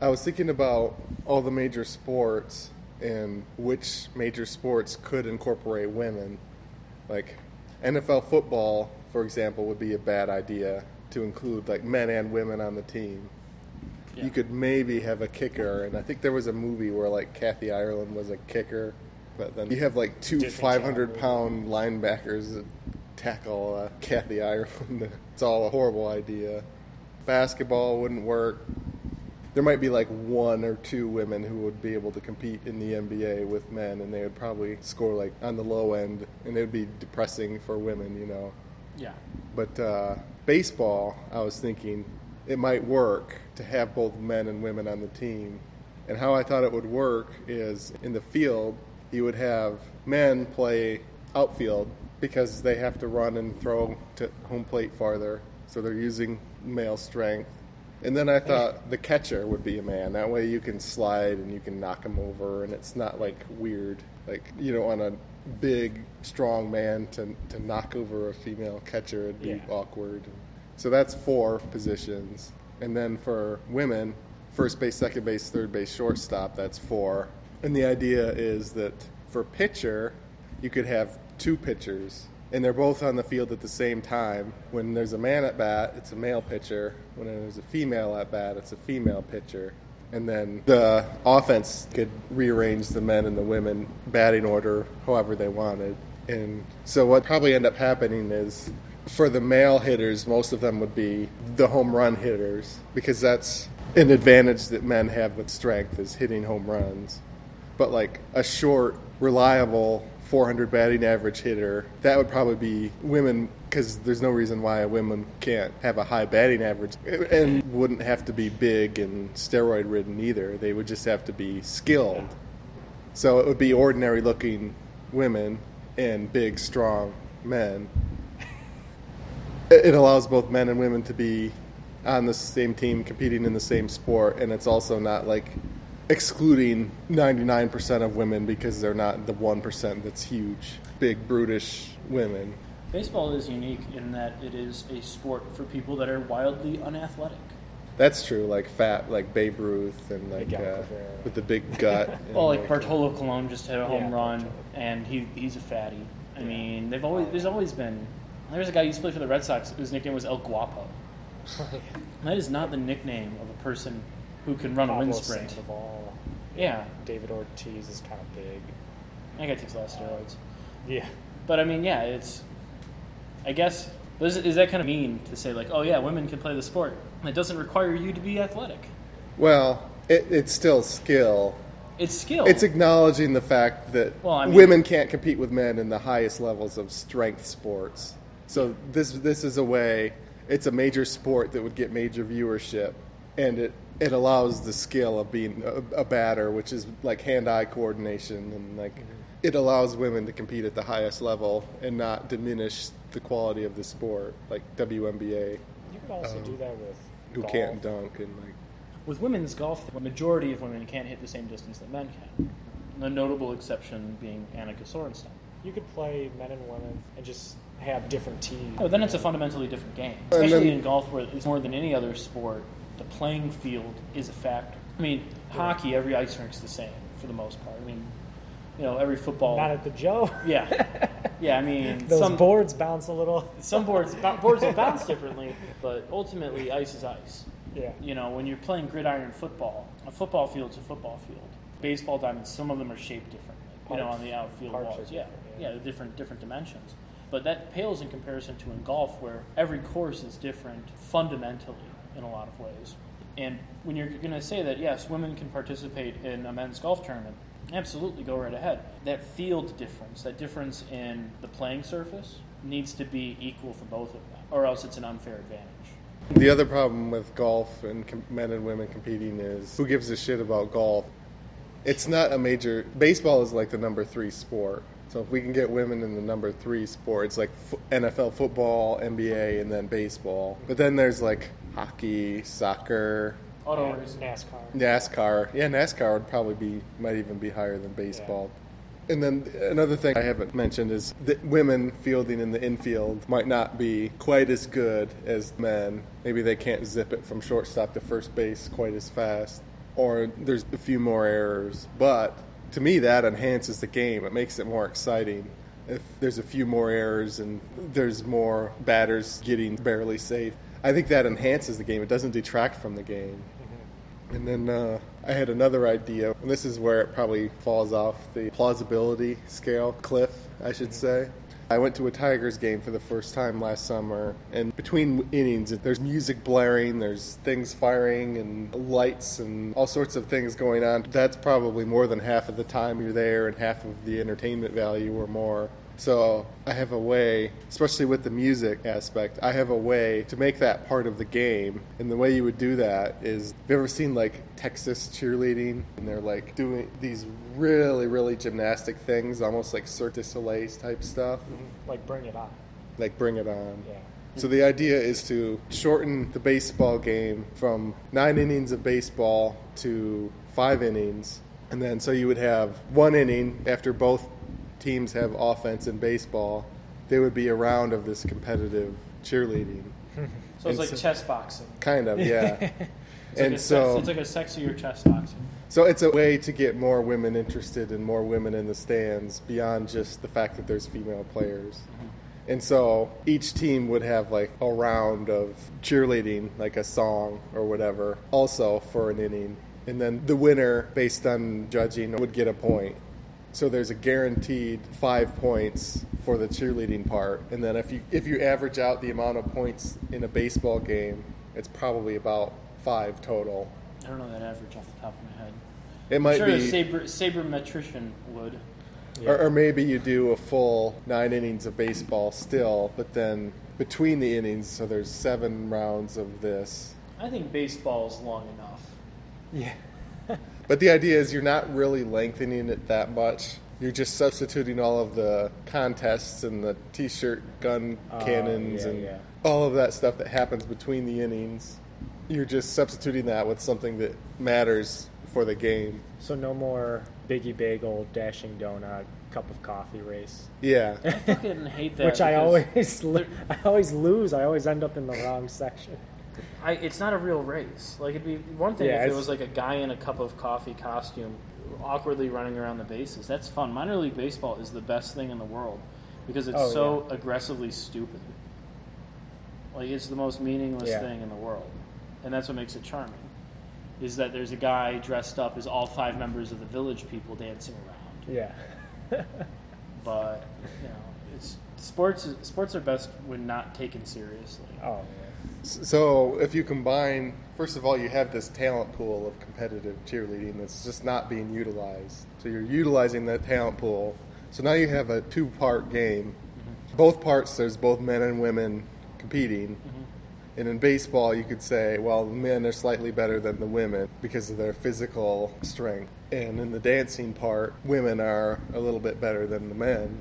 I was thinking about all the major sports and which major sports could incorporate women. Like NFL football, for example, would be a bad idea to include like men and women on the team. Yeah. You could maybe have a kicker, and I think there was a movie where like Kathy Ireland was a kicker, but then you have like two 500 Channel pound linebackers that tackle uh, Kathy Ireland. it's all a horrible idea. Basketball wouldn't work. There might be like one or two women who would be able to compete in the NBA with men, and they would probably score like on the low end, and it would be depressing for women, you know. Yeah. But uh, baseball, I was thinking it might work to have both men and women on the team. And how I thought it would work is in the field, you would have men play outfield because they have to run and throw to home plate farther. So they're using male strength. And then I thought the catcher would be a man. That way you can slide and you can knock him over, and it's not like weird. Like you don't want a big, strong man to, to knock over a female catcher. It'd be Yeah. awkward. So that's four positions. And then for women, first base, second base, third base, shortstop, that's four. And the idea is that for pitcher, you could have two pitchers, and they're both on the field at the same time. When there's a man at bat, it's a male pitcher. When there's a female at bat, it's a female pitcher. And then the offense could rearrange the men and the women batting order however they wanted. And so what probably end up happening is for the male hitters, most of them would be the home run hitters because that's an advantage that men have with strength is hitting home runs. But like a short, reliable 400 batting average hitter, that would probably be women because there's no reason why a woman can't have a high batting average and wouldn't have to be big and steroid ridden either. They would just have to be skilled. So it would be ordinary looking women and big, strong men. It it allows both men and women to be on the same team, competing in the same sport, and it's also not like excluding 99% of women because they're not the 1% that's huge, big, brutish women. Baseball is unique in that it is a sport for people that are wildly unathletic. That's true, like fat, like Babe Ruth, and like uh, with the big gut. Well, like Bartolo Colon just had a home Yeah, run, Bartolo. and he he's a fatty. I Yeah. mean, they've always there's always been. There's a guy who used to play for the Red Sox whose nickname was El Guapo. That is not the nickname of a person who can run a wind sprint. Sandoval. Yeah, David Ortiz is kind of big. that guy takes a lot of steroids. Yeah. But I mean, yeah, it's. I guess is, is that kind of mean to say like, oh yeah, women can play the sport? It doesn't require you to be athletic. Well, it, it's still skill. It's skill. It's acknowledging the fact that Well, I mean- women can't compete with men in the highest levels of strength sports. So this this is a way. It's a major sport that would get major viewership, and it it allows the skill of being a, a batter, which is like hand-eye coordination, and like it allows women to compete at the highest level and not diminish the quality of the sport, like WNBA, You could also do that with Um, who golf. can't dunk and like. With women's golf, the majority of women can't hit the same distance that men can. The notable exception being Annika Sorenstam. You could play men and women and just have different teams. Oh, then it's a fundamentally different game. Especially then- in golf, where it's more than any other sport, the playing field is a factor. I mean, hockey, every ice rink's the same for the most part. I mean, you know, every football. Not at the Joe. yeah, yeah. I mean, Those some boards bounce a little. some boards boards will bounce differently, but ultimately, ice is ice. Yeah. You know, when you're playing gridiron football, a football field's a football field. Baseball diamonds, some of them are shaped differently. You know, on the outfield walls. Yeah, yeah, yeah. they're different different dimensions. But that pales in comparison to in golf, where every course is different fundamentally in a lot of ways. And when you're going to say that yes, women can participate in a men's golf tournament, absolutely go right ahead. That field difference, that difference in the playing surface, needs to be equal for both of them, or else it's an unfair advantage. The other problem with golf and men and women competing is who gives a shit about golf? It's not a major. Baseball is like the number three sport. So if we can get women in the number three sport, it's like NFL football, NBA, and then baseball. But then there's like hockey, soccer, Auto and racing. NASCAR. NASCAR. Yeah, NASCAR would probably be might even be higher than baseball. And then another thing I haven't mentioned is that women fielding in the infield might not be quite as good as men. Maybe they can't zip it from shortstop to first base quite as fast. or there's a few more errors. But to me, that enhances the game. It makes it more exciting. If there's a few more errors and there's more batters getting barely safe, I think that enhances the game. It doesn't detract from the game. And then uh, I had another idea, and this is where it probably falls off the plausibility scale cliff, I should say. I went to a Tigers game for the first time last summer, and between innings, there's music blaring, there's things firing, and lights, and all sorts of things going on. That's probably more than half of the time you're there, and half of the entertainment value or more. So I have a way, especially with the music aspect, I have a way to make that part of the game. And the way you would do that is, have you ever seen like Texas cheerleading? And they're like doing these really, really gymnastic things, almost like Cirque du Soleil type stuff. Mm-hmm. Like bring it on. Like bring it on. Yeah. So the idea is to shorten the baseball game from nine innings of baseball to five innings. And then so you would have one inning after both teams have offense in baseball, there would be a round of this competitive cheerleading. So it's And like so- chess boxing. Kind of, yeah. It's like, and a, so sex, it's like a sexier chess boxing. so it's a way to get more women interested and more women in the stands beyond just the fact that there's female players. Mm-hmm. And so each team would have like a round of cheerleading, like a song or whatever, also for an inning. And then the winner, based on judging, would get a point. So there's a guaranteed five points for the cheerleading part. And then if you if you average out the amount of points in a baseball game, it's probably about five total. I don't know that average off the top of my head. It I'm might sure be a saber, sabermetrician would. Yeah. Or, or maybe you do a full nine innings of baseball still, but then between the innings, so there's seven rounds of this. I think baseball is long enough. yeah. But the idea is you're not really lengthening it that much. You're just substituting all of the contests and the t-shirt gun Oh, cannons yeah, and yeah. all of that stuff that happens between the innings. You're just substituting that with something that matters for the game. So no more Biggie Bagel, Dashing Donut, cup of coffee race. Yeah. I fucking hate that. Which I always, lo- I always lose. I always end up in the wrong section. I, it's not a real race. Like it'd be one thing Yeah, if it was like a guy in a cup of coffee costume, awkwardly running around the bases. That's fun. Minor league baseball is the best thing in the world because it's Oh, so aggressively stupid. Like it's the most meaningless Yeah. thing in the world, and that's what makes it charming. Is that there's a guy dressed up as all five members of the village people dancing around. Yeah. But you know, it's sports. Sports are best when not taken seriously. oh, So if you combine, first of all, you have this talent pool of competitive cheerleading that's just not being utilized. So you're utilizing that talent pool. So now you have a two-part game. Mm-hmm. Both parts, there's both men and women competing. Mm-hmm. And in baseball, you could say, well, the men are slightly better than the women because of their physical strength. And in the dancing part, women are a little bit better than the men.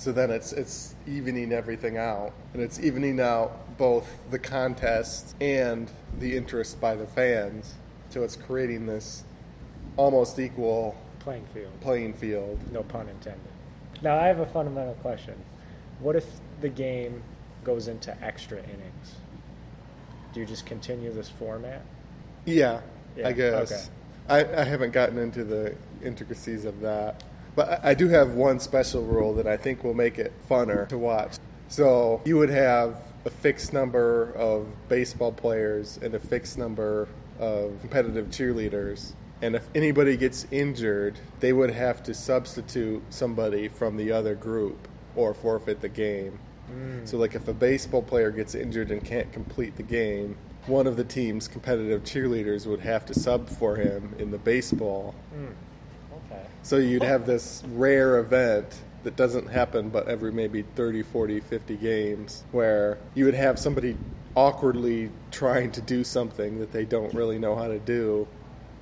So then it's it's evening everything out, and it's evening out both the contest and the interest by the fans. So it's creating this almost equal playing field. playing field. No pun intended. Now I have a fundamental question. What if the game goes into extra innings? Do you just continue this format? Yeah, Yeah, I guess. okay. I, I haven't gotten into the intricacies of that. But I, do have one special rule that I think will make it funner to watch. So you would have a fixed number of baseball players and a fixed number of competitive cheerleaders. And if anybody gets injured, they would have to substitute somebody from the other group or forfeit the game. Mm. So, like, if a baseball player gets injured and can't complete the game, one of the team's competitive cheerleaders would have to sub for him in the baseball. Okay. So, you'd have this rare event that doesn't happen but every maybe 30, 40, 50 games where you would have somebody awkwardly trying to do something that they don't really know how to do.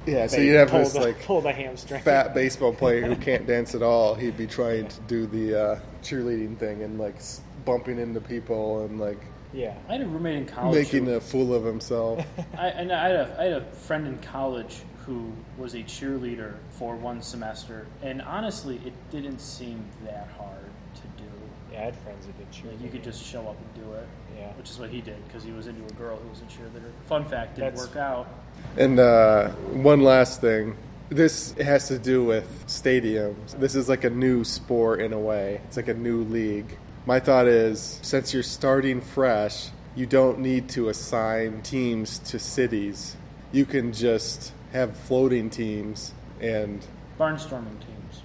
Yeah, so you'd have pull this the, like pull the hamstring. fat baseball player who can't dance at all. He'd be trying to do the uh, cheerleading thing and like bumping into people and like Yeah. I had a roommate in college. making who- a fool of himself. I, and I had, a, I had a friend in college who was a cheerleader for one semester, and honestly, it didn't seem that hard to do. Yeah, I had friends who did cheerleading. Like you could just show up and do it. Yeah. Which is what he did because he was into a girl who was a cheerleader. Fun fact, didn't That's- work out. And uh, one last thing. This has to do with stadiums. This is like a new sport in a way. It's like a new league. My thought is since you're starting fresh, you don't need to assign teams to cities. You can just have floating teams and Barnstorming teams.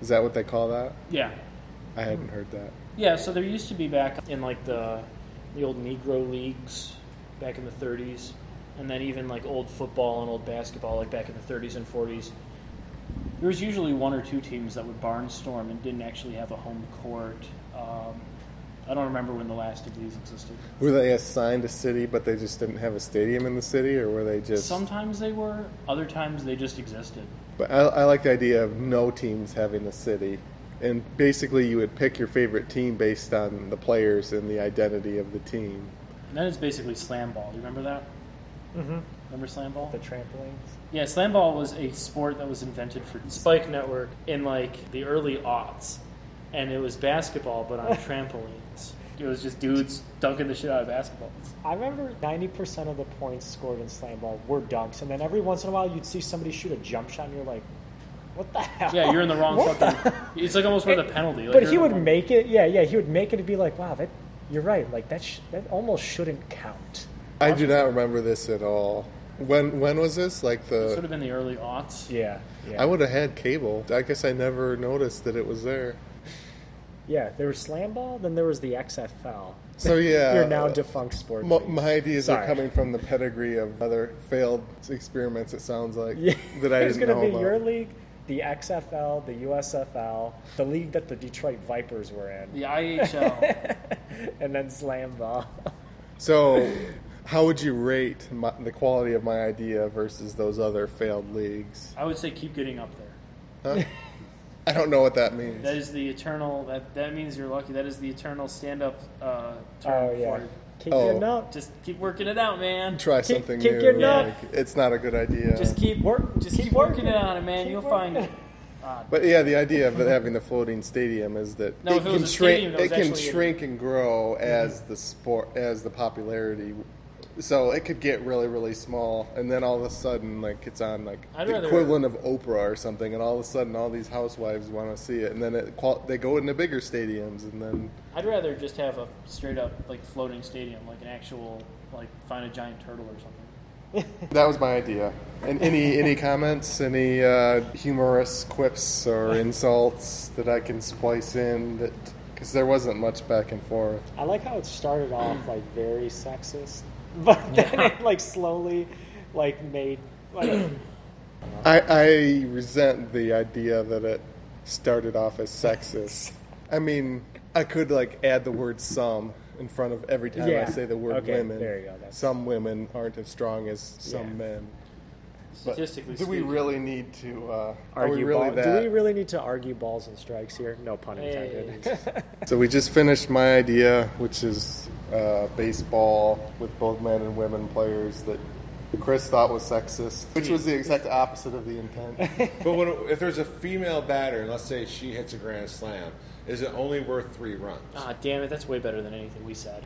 is that what they call that? Yeah. I hadn't heard that. Yeah, so there used to be back in like the the old Negro leagues back in the 30s, and then even like old football and old basketball, like back in the 30s and 40s. There was usually one or two teams that would barnstorm and didn't actually have a home court. Um, I don't remember when the last of these existed. Were they assigned a city but they just didn't have a stadium in the city or were they just Sometimes they were, other times they just existed. But I, I like the idea of no teams having a city. And basically, you would pick your favorite team based on the players and the identity of the team. And then it's basically slam ball. Do You remember that? Mm-hmm. Remember slam ball? The trampolines. Yeah, slam ball was a sport that was invented for Spike Network in like the early aughts, and it was basketball but on trampolines. It was just dudes dunking the shit out of basketballs. I remember 90% of the points scored in slam ball were dunks, and then every once in a while you'd see somebody shoot a jump shot, and you're like, what the hell? Yeah, you're in the wrong What fucking. the- It's like almost worth a penalty. Like but he would wrong- make it, yeah, yeah, he would make it and be like, wow, that, you're right, like that, sh- that almost shouldn't count. I do not remember this at all. When when was this? Like This would the have been the early aughts. Yeah, yeah. I would have had cable. I guess I never noticed that it was there. Yeah, there was slam ball, then there was the XFL. So yeah, Your now uh, defunct sport. My, my ideas are coming from the pedigree of other failed experiments. It sounds like Yeah, that I didn't It's going to be your league, the XFL, the USFL, the league that the Detroit Vipers were in, The IHL. and then slam ball. So, how would you rate my, the quality of my idea versus those other failed leagues? I would say keep getting up there. Huh? I don't know what that means. That is the eternal. That that means you're lucky. That is the eternal stand-up uh, term Oh yeah, for keep Oh. getting up. just keep working it out, man. Try Keep- something keep new. getting up. like, it's not a good idea. Just keep Work- Just keep keep, working, working. it on it, man. Keep You'll find it. Uh, But yeah, the idea of having the floating stadium is that No, it it can shrink. stadium, that It can actually Mm-hmm. shrink and grow as the sport as the popularity. So it could get really, really small, and then all of a sudden, like it's on like I'd the rather- equivalent of Oprah or something, and all of a sudden, all these housewives want to see it, and then it, qual- they go into bigger stadiums, and then I'd rather just have a straight up like floating stadium, like an actual like find a giant turtle or something. that was my idea. And any any comments, any uh, humorous quips or insults that I can splice in that because there wasn't much back and forth. I like how it started off like very sexist, but then it like slowly like made like I, I resent the idea that it started off as sexist. I mean, I could like add the word "some" in front of every time I Yeah. say the word Okay, "women." there you go, that's- Some women aren't as strong as some Yeah. men. But Statistically do we speaking. really need to? Uh, are we argue really ball. that? Do we really need to argue balls and strikes here? No pun intended. Hey. So we just finished my idea, which is uh, baseball with both men and women players that Chris thought was sexist, which was the exact opposite of the intent. But when, if there's a female batter, and let's say she hits a grand slam, is it only worth three runs? Ah, damn it! That's way better than anything we said.